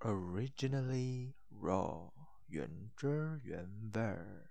Originally raw，原汁原味儿。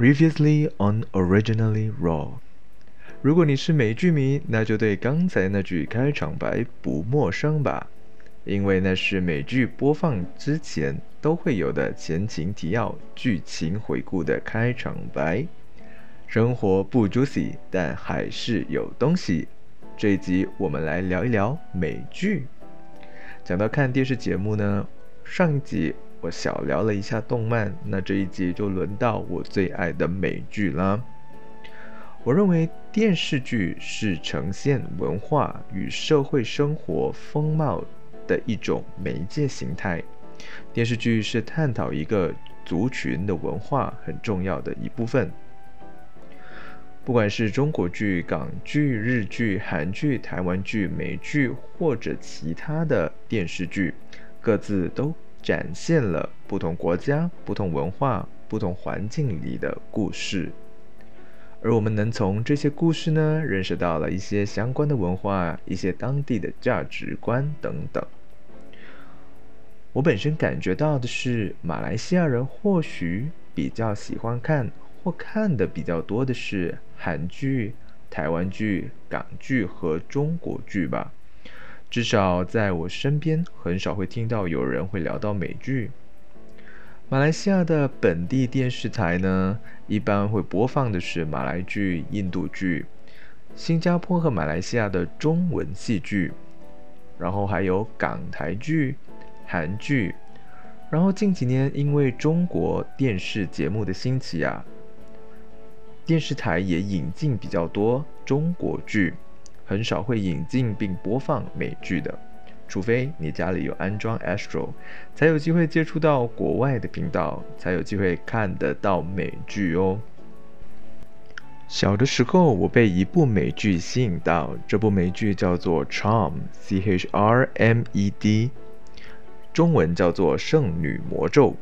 Previously on Originally Raw，如果你是美剧迷，那就对刚才那句开场白不陌生吧？因为那是美剧播放之前都会有的前情提要、剧情回顾的开场白。生活不 juicy，但还是有东西。这一集我们来聊一聊美剧。讲到看电视节目呢，上一集。我小聊了一下动漫，那这一集就轮到我最爱的美剧了。我认为电视剧是呈现文化与社会生活风貌的一种媒介形态。电视剧是探讨一个族群的文化很重要的一部分。不管是中国剧、港剧、日剧、韩剧、台湾剧、美剧或者其他的电视剧，各自都。展现了不同国家、不同文化、不同环境里的故事，而我们能从这些故事呢，认识到了一些相关的文化、一些当地的价值观等等。我本身感觉到的是，马来西亚人或许比较喜欢看或看的比较多的是韩剧、台湾剧、港剧和中国剧吧。至少在我身边，很少会听到有人会聊到美剧。马来西亚的本地电视台呢，一般会播放的是马来剧、印度剧，新加坡和马来西亚的中文戏剧，然后还有港台剧、韩剧。然后近几年因为中国电视节目的兴起啊，电视台也引进比较多中国剧。很少会引进并播放美剧的，除非你家里有安装 Astro，才有机会接触到国外的频道，才有机会看得到美剧哦。小的时候，我被一部美剧吸引到，这部美剧叫做《Charm》（C H R M E D），中文叫做《圣女魔咒》。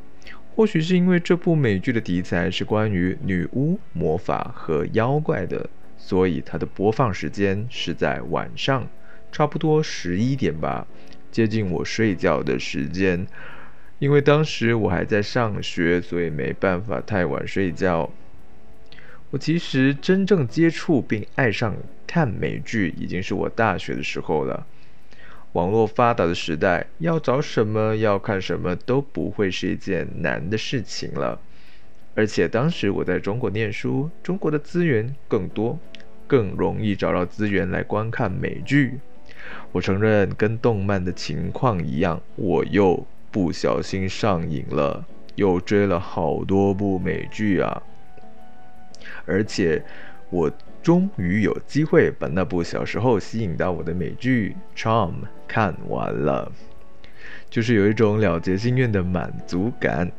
或许是因为这部美剧的题材是关于女巫、魔法和妖怪的。所以它的播放时间是在晚上，差不多十一点吧，接近我睡觉的时间。因为当时我还在上学，所以没办法太晚睡觉。我其实真正接触并爱上看美剧，已经是我大学的时候了。网络发达的时代，要找什么、要看什么都不会是一件难的事情了。而且当时我在中国念书，中国的资源更多，更容易找到资源来观看美剧。我承认跟动漫的情况一样，我又不小心上瘾了，又追了好多部美剧啊。而且我终于有机会把那部小时候吸引到我的美剧《Charm》看完了，就是有一种了结心愿的满足感。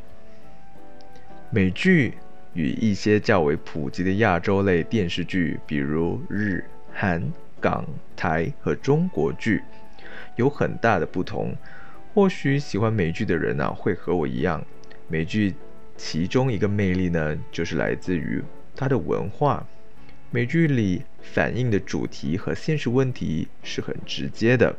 美剧与一些较为普及的亚洲类电视剧，比如日、韩、港、台和中国剧，有很大的不同。或许喜欢美剧的人呢，会和我一样，美剧其中一个魅力呢，就是来自于它的文化。美剧里反映的主题和现实问题是很直接的。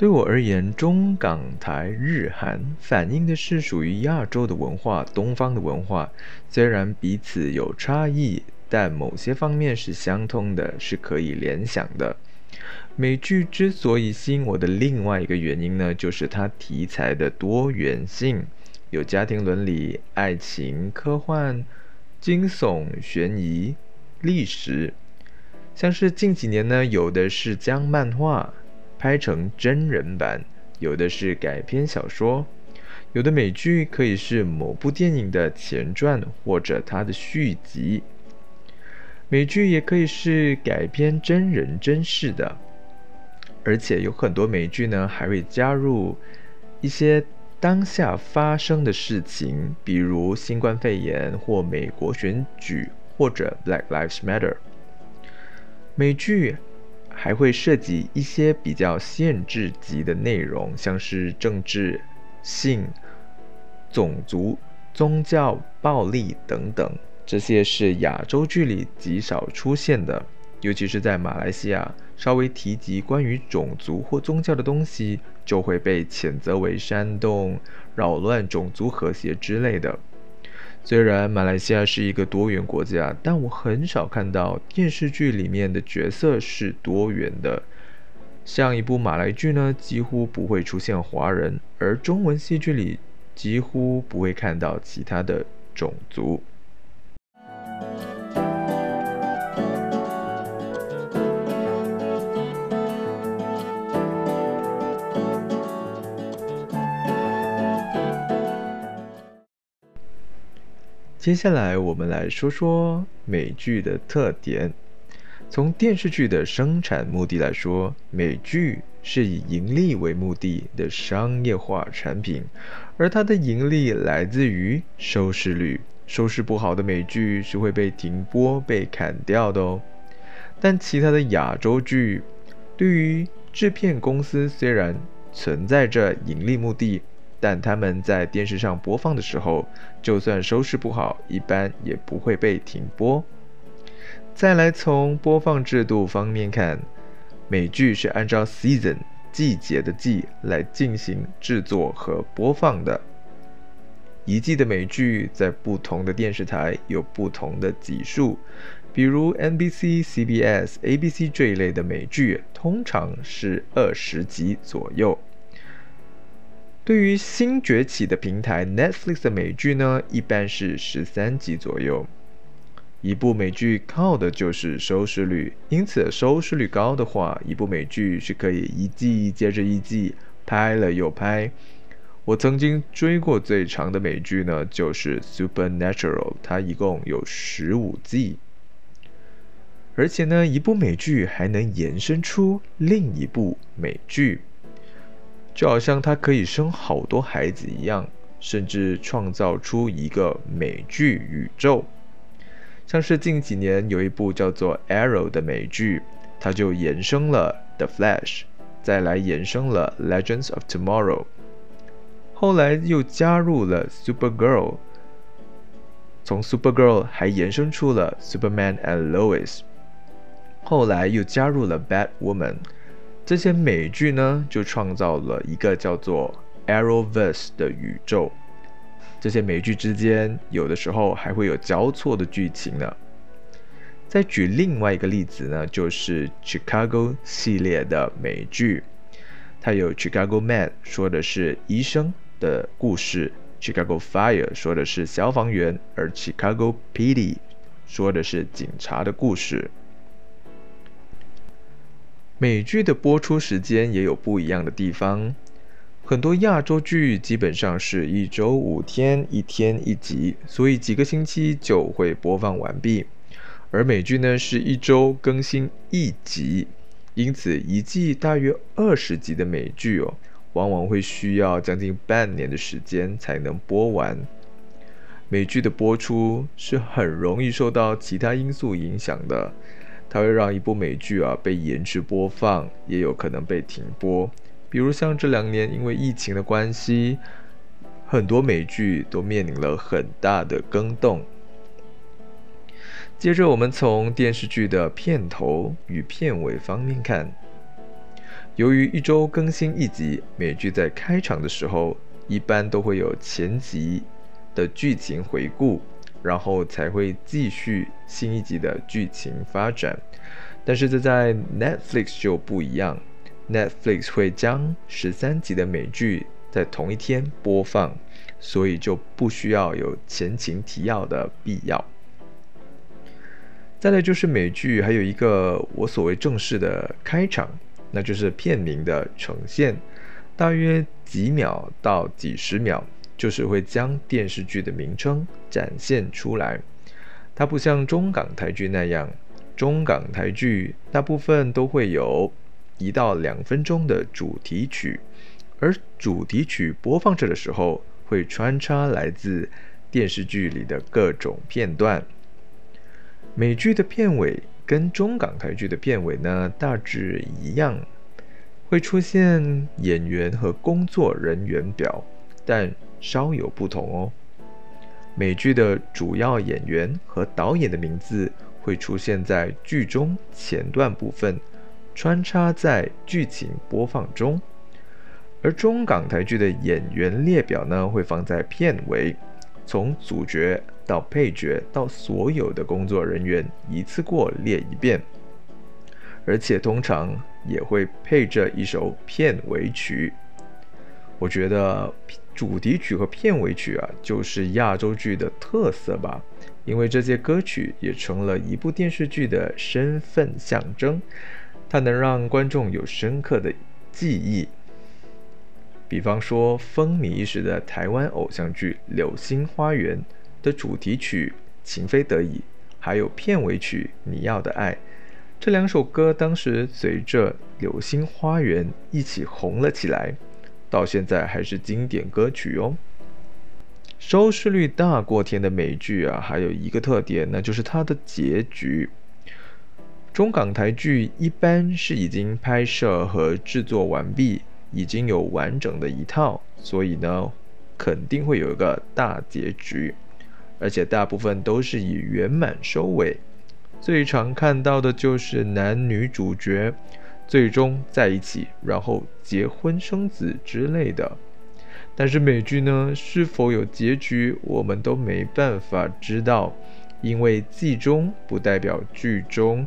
对我而言，中港台日韩反映的是属于亚洲的文化，东方的文化。虽然彼此有差异，但某些方面是相通的，是可以联想的。美剧之所以吸引我的另外一个原因呢，就是它题材的多元性，有家庭伦理、爱情、科幻、惊悚、悬疑、历史。像是近几年呢，有的是将漫画。拍成真人版，有的是改编小说，有的美剧可以是某部电影的前传或者它的续集，美剧也可以是改编真人真事的，而且有很多美剧呢还会加入一些当下发生的事情，比如新冠肺炎或美国选举或者 Black Lives Matter。美剧还会涉及一些比较限制级的内容，像是政治、性、种族、宗教、暴力等等，这些是亚洲剧里极少出现的。尤其是在马来西亚，稍微提及关于种族或宗教的东西，就会被谴责为煽动、扰乱种族和谐之类的。虽然马来西亚是一个多元国家，但我很少看到电视剧里面的角色是多元的。像一部马来剧呢，几乎不会出现华人，而中文戏剧里几乎不会看到其他的种族。接下来我们来说说美剧的特点。从电视剧的生产目的来说，美剧是以盈利为目的的商业化产品，而它的盈利来自于收视率。收视不好的美剧是会被停播、被砍掉的哦。但其他的亚洲剧，对于制片公司虽然存在着盈利目的。但他们在电视上播放的时候，就算收视不好，一般也不会被停播。再来从播放制度方面看，美剧是按照 season 季节的季来进行制作和播放的。一季的美剧在不同的电视台有不同的集数，比如 NBC、CBS、ABC 这一类的美剧，通常是二十集左右。对于新崛起的平台 Netflix 的美剧呢，一般是十三集左右。一部美剧靠的就是收视率，因此收视率高的话，一部美剧是可以一季接着一季拍了又拍。我曾经追过最长的美剧呢，就是《Supernatural》，它一共有十五季。而且呢，一部美剧还能延伸出另一部美剧。就好像它可以生好多孩子一样，甚至创造出一个美剧宇宙。像是近几年有一部叫做《Arrow》的美剧，它就延伸了《The Flash》，再来延伸了《Legends of Tomorrow》，后来又加入了《Supergirl》，从《Supergirl》还延伸出了《Superman and Lois》，后来又加入了《Batwoman》。这些美剧呢，就创造了一个叫做 Arrowverse 的宇宙。这些美剧之间，有的时候还会有交错的剧情呢。再举另外一个例子呢，就是 Chicago 系列的美剧，它有 Chicago Med 说的是医生的故事，Chicago Fire 说的是消防员，而 Chicago PD 说的是警察的故事。美剧的播出时间也有不一样的地方，很多亚洲剧基本上是一周五天，一天一集，所以几个星期就会播放完毕。而美剧呢是一周更新一集，因此一季大约二十集的美剧哦，往往会需要将近半年的时间才能播完。美剧的播出是很容易受到其他因素影响的。它会让一部美剧啊被延迟播放，也有可能被停播。比如像这两年因为疫情的关系，很多美剧都面临了很大的更动。接着我们从电视剧的片头与片尾方面看，由于一周更新一集，美剧在开场的时候一般都会有前集的剧情回顾。然后才会继续新一集的剧情发展，但是这在 Netflix 就不一样，Netflix 会将十三集的美剧在同一天播放，所以就不需要有前情提要的必要。再来就是美剧还有一个我所谓正式的开场，那就是片名的呈现，大约几秒到几十秒。就是会将电视剧的名称展现出来，它不像中港台剧那样，中港台剧大部分都会有一到两分钟的主题曲，而主题曲播放着的时候会穿插来自电视剧里的各种片段。美剧的片尾跟中港台剧的片尾呢大致一样，会出现演员和工作人员表，但稍有不同哦。美剧的主要演员和导演的名字会出现在剧中前段部分，穿插在剧情播放中。而中港台剧的演员列表呢，会放在片尾，从主角到配角到所有的工作人员一次过列一遍，而且通常也会配着一首片尾曲。我觉得主题曲和片尾曲啊，就是亚洲剧的特色吧，因为这些歌曲也成了一部电视剧的身份象征，它能让观众有深刻的记忆。比方说，风靡一时的台湾偶像剧《流星花园》的主题曲《情非得已》，还有片尾曲《你要的爱》，这两首歌当时随着《流星花园》一起红了起来，到现在还是经典歌曲哦。收视率大过天的美剧啊，还有一个特点，那就是它的结局。中港台剧一般是已经拍摄和制作完毕。已经有完整的一套，所以呢，肯定会有一个大结局，而且大部分都是以圆满收尾。最常看到的就是男女主角最终在一起，然后结婚生子之类的。但是美剧呢，是否有结局，我们都没办法知道，因为季中不代表剧中。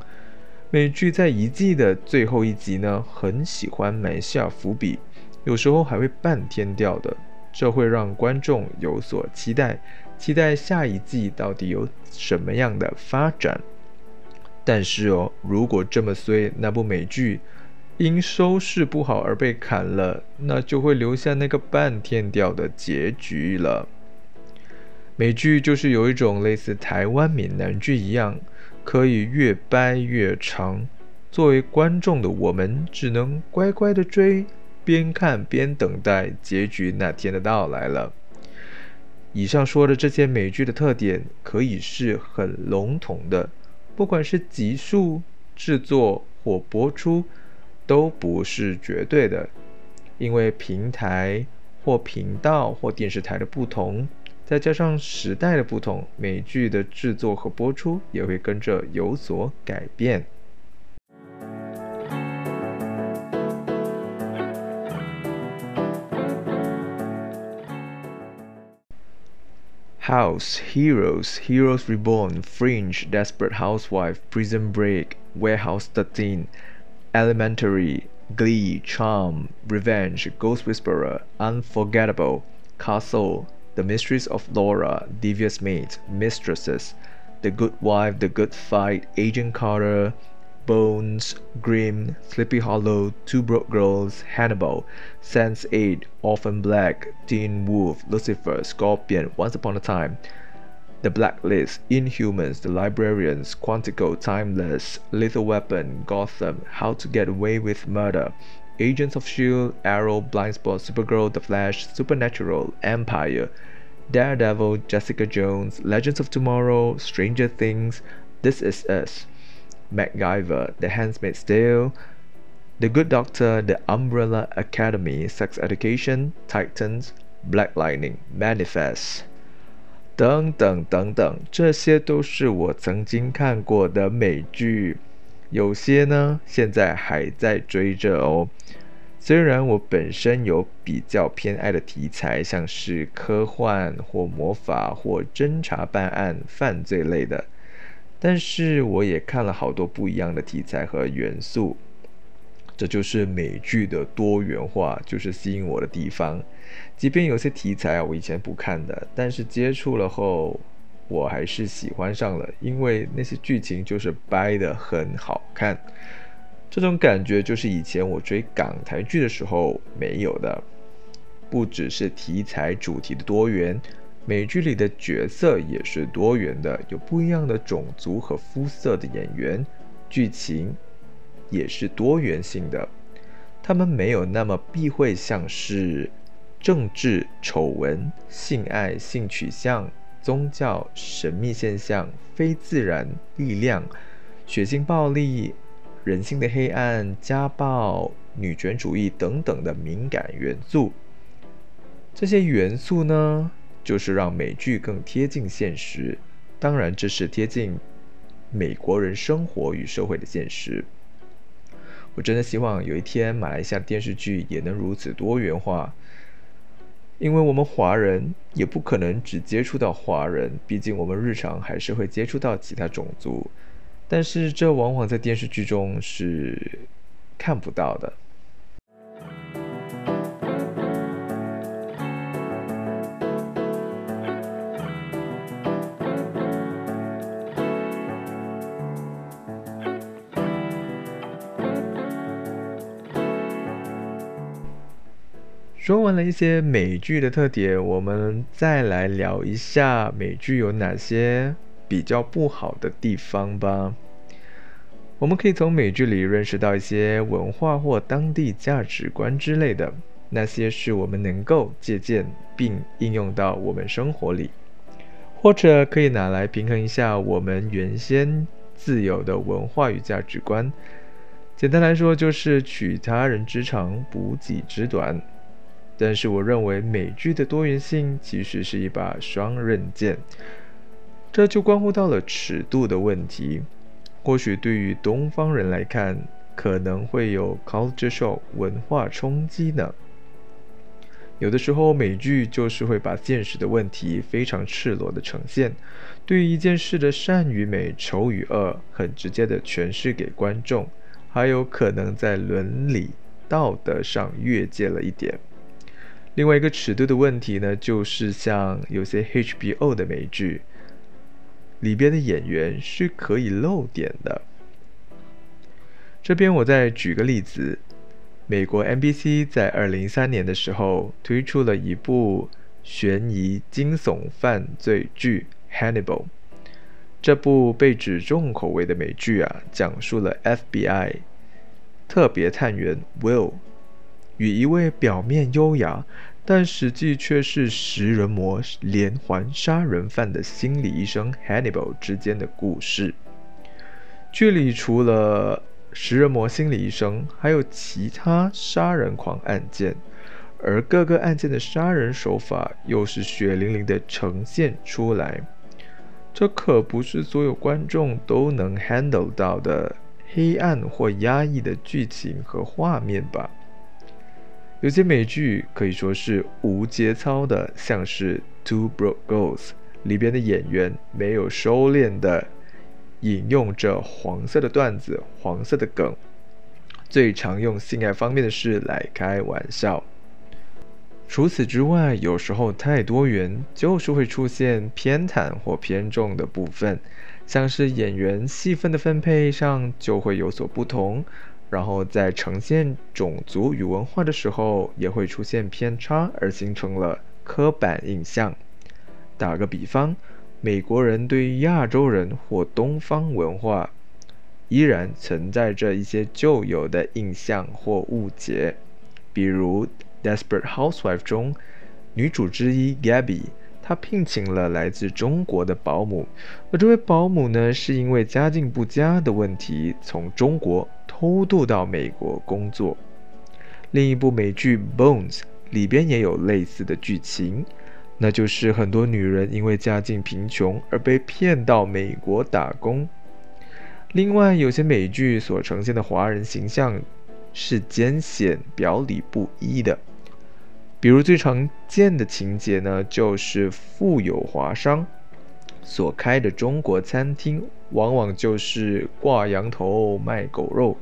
美剧在一季的最后一集呢，很喜欢埋下伏笔，有时候还会半天掉的，这会让观众有所期待，期待下一季到底有什么样的发展。但是哦，如果这么衰，那部美剧因收视不好而被砍了，那就会留下那个半天掉的结局了。美剧就是有一种类似台湾闽南剧一样。可以越掰越长，作为观众的我们只能乖乖的追，边看边等待结局那天的到来了。以上说的这些美剧的特点可以是很笼统的，不管是集数、制作或播出，都不是绝对的，因为平台或频道或电视台的不同。再加上时代的不同，美剧的制作和播出也会跟着有所改变。House, Heroes, Heroes Reborn, Fringe, Desperate Housewife, Prison Break, Warehouse 13, Elementary, Glee, Charm, Revenge, Ghost Whisperer, Unforgettable, Castle. The Mysteries of Laura, Devious Mate, Mistresses, The Good Wife, The Good Fight, Agent Carter, Bones, Grimm, Sleepy Hollow, Two Broke Girls, Hannibal, Sense 8, Orphan Black, Teen Wolf, Lucifer, Scorpion, Once Upon a Time, The Blacklist, Inhumans, The Librarians, Quantico, Timeless, Lethal Weapon, Gotham, How to Get Away with Murder, Agents of S.H.I.E.L.D., Arrow, Blindspot, Supergirl, The Flash, Supernatural, Empire, Daredevil, Jessica Jones, Legends of Tomorrow, Stranger Things, This Is Us, MacGyver, The Handmaid's Tale, The Good Doctor, The Umbrella Academy, Sex Education, Titans, Black Lightning, Manifest，等等等等，这些都是我曾经看过的美剧。有些呢，现在还在追着哦。虽然我本身有比较偏爱的题材，像是科幻或魔法或侦查办案、犯罪类的，但是我也看了好多不一样的题材和元素。这就是美剧的多元化，就是吸引我的地方。即便有些题材啊，我以前不看的，但是接触了后。我还是喜欢上了，因为那些剧情就是掰的很好看，这种感觉就是以前我追港台剧的时候没有的。不只是题材主题的多元，美剧里的角色也是多元的，有不一样的种族和肤色的演员，剧情也是多元性的，他们没有那么避讳，像是政治丑闻、性爱、性取向。宗教、神秘现象、非自然力量、血腥暴力、人性的黑暗、家暴、女权主义等等的敏感元素。这些元素呢，就是让美剧更贴近现实。当然，这是贴近美国人生活与社会的现实。我真的希望有一天马来西亚电视剧也能如此多元化，因为我们华人也不可能只接触到华人，毕竟我们日常还是会接触到其他种族，但是这往往在电视剧中是看不到的。说完了一些美剧的特点，我们再来聊一下美剧有哪些比较不好的地方吧。我们可以从美剧里认识到一些文化或当地价值观之类的，那些是我们能够借鉴并应用到我们生活里，或者可以拿来平衡一下我们原先自有的文化与价值观。简单来说，就是取他人之长，补己之短。但是我认为美剧的多元性其实是一把双刃剑，这就关乎到了尺度的问题。或许对于东方人来看，可能会有 culture shock 文化冲击呢。有的时候美剧就是会把现实的问题非常赤裸的呈现，对于一件事的善与美、丑与恶，很直接的诠释给观众，还有可能在伦理道德上越界了一点。另外一个尺度的问题呢，就是像有些 HBO 的美剧里边的演员是可以露点的。这边我再举个例子，美国 NBC 在二零一三年的时候推出了一部悬疑惊悚犯罪剧《Hannibal》。这部被指重口味的美剧啊，讲述了 FBI 特别探员 Will。与一位表面优雅，但实际却是食人魔连环杀人犯的心理医生 Hannibal 之间的故事。剧里除了食人魔心理医生，还有其他杀人狂案件，而各个案件的杀人手法又是血淋淋的呈现出来。这可不是所有观众都能 handle 到的黑暗或压抑的剧情和画面吧。有些美剧可以说是无节操的，像是《Two Broke Girls》里边的演员没有收敛的引用着黄色的段子、黄色的梗，最常用性爱方面的事来开玩笑。除此之外，有时候太多元就是会出现偏袒或偏重的部分，像是演员戏份的分配上就会有所不同。然后在呈现种族与文化的时候，也会出现偏差，而形成了刻板印象。打个比方，美国人对于亚洲人或东方文化，依然存在着一些旧有的印象或误解。比如《Desperate Housewife》中，女主之一 Gabby，她聘请了来自中国的保姆，而这位保姆呢，是因为家境不佳的问题，从中国。偷渡到美国工作。另一部美剧《Bones》里边也有类似的剧情，那就是很多女人因为家境贫穷而被骗到美国打工。另外，有些美剧所呈现的华人形象是艰险、表里不一的。比如最常见的情节呢，就是富有华商所开的中国餐厅。往往就是挂羊头卖狗肉，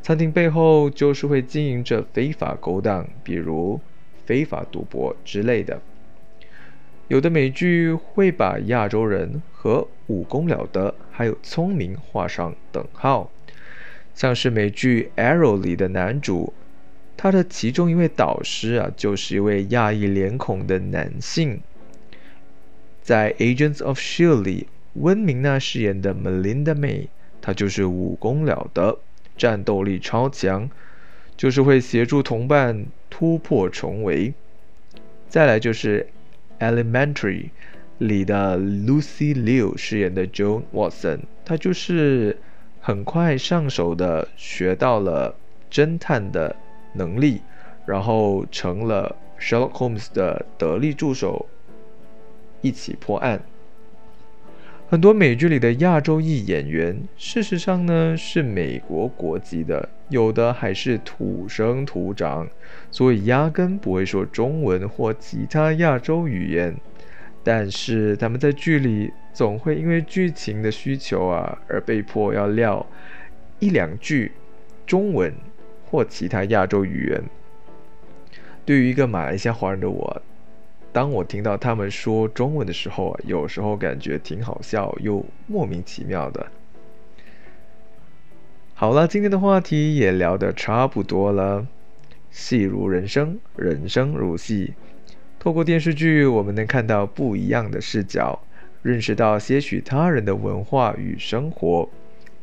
餐厅背后就是会经营着非法勾当，比如非法赌博之类的。有的美剧会把亚洲人和武功了得还有聪明画上等号，像是美剧《Arrow》里的男主，他的其中一位导师啊，就是一位亚裔脸孔的男性，在《Agents of Shield》里。温明娜饰演的 Melinda May，她就是武功了得，战斗力超强，就是会协助同伴突破重围。再来就是 Elementary，里的 Lucy Liu 饰演的 Joan Watson，她就是很快上手的学到了侦探的能力，然后成了 Sherlock Holmes 的得力助手，一起破案。很多美剧里的亚洲裔演员，事实上呢是美国国籍的，有的还是土生土长，所以压根不会说中文或其他亚洲语言。但是他们在剧里总会因为剧情的需求啊，而被迫要撂一两句中文或其他亚洲语言。对于一个马来西亚华人的我。当我听到他们说中文的时候，有时候感觉挺好笑又莫名其妙的。好了，今天的话题也聊得差不多了。戏如人生，人生如戏。透过电视剧，我们能看到不一样的视角，认识到些许他人的文化与生活。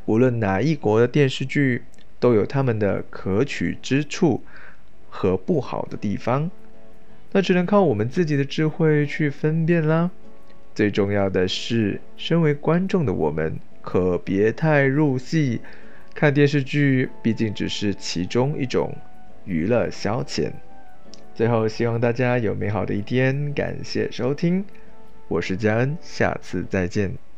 无论哪一国的电视剧，都有他们的可取之处和不好的地方。那只能靠我们自己的智慧去分辨啦。最重要的是，身为观众的我们可别太入戏。看电视剧毕竟只是其中一种娱乐消遣。最后，希望大家有美好的一天，感谢收听，我是佳恩，下次再见。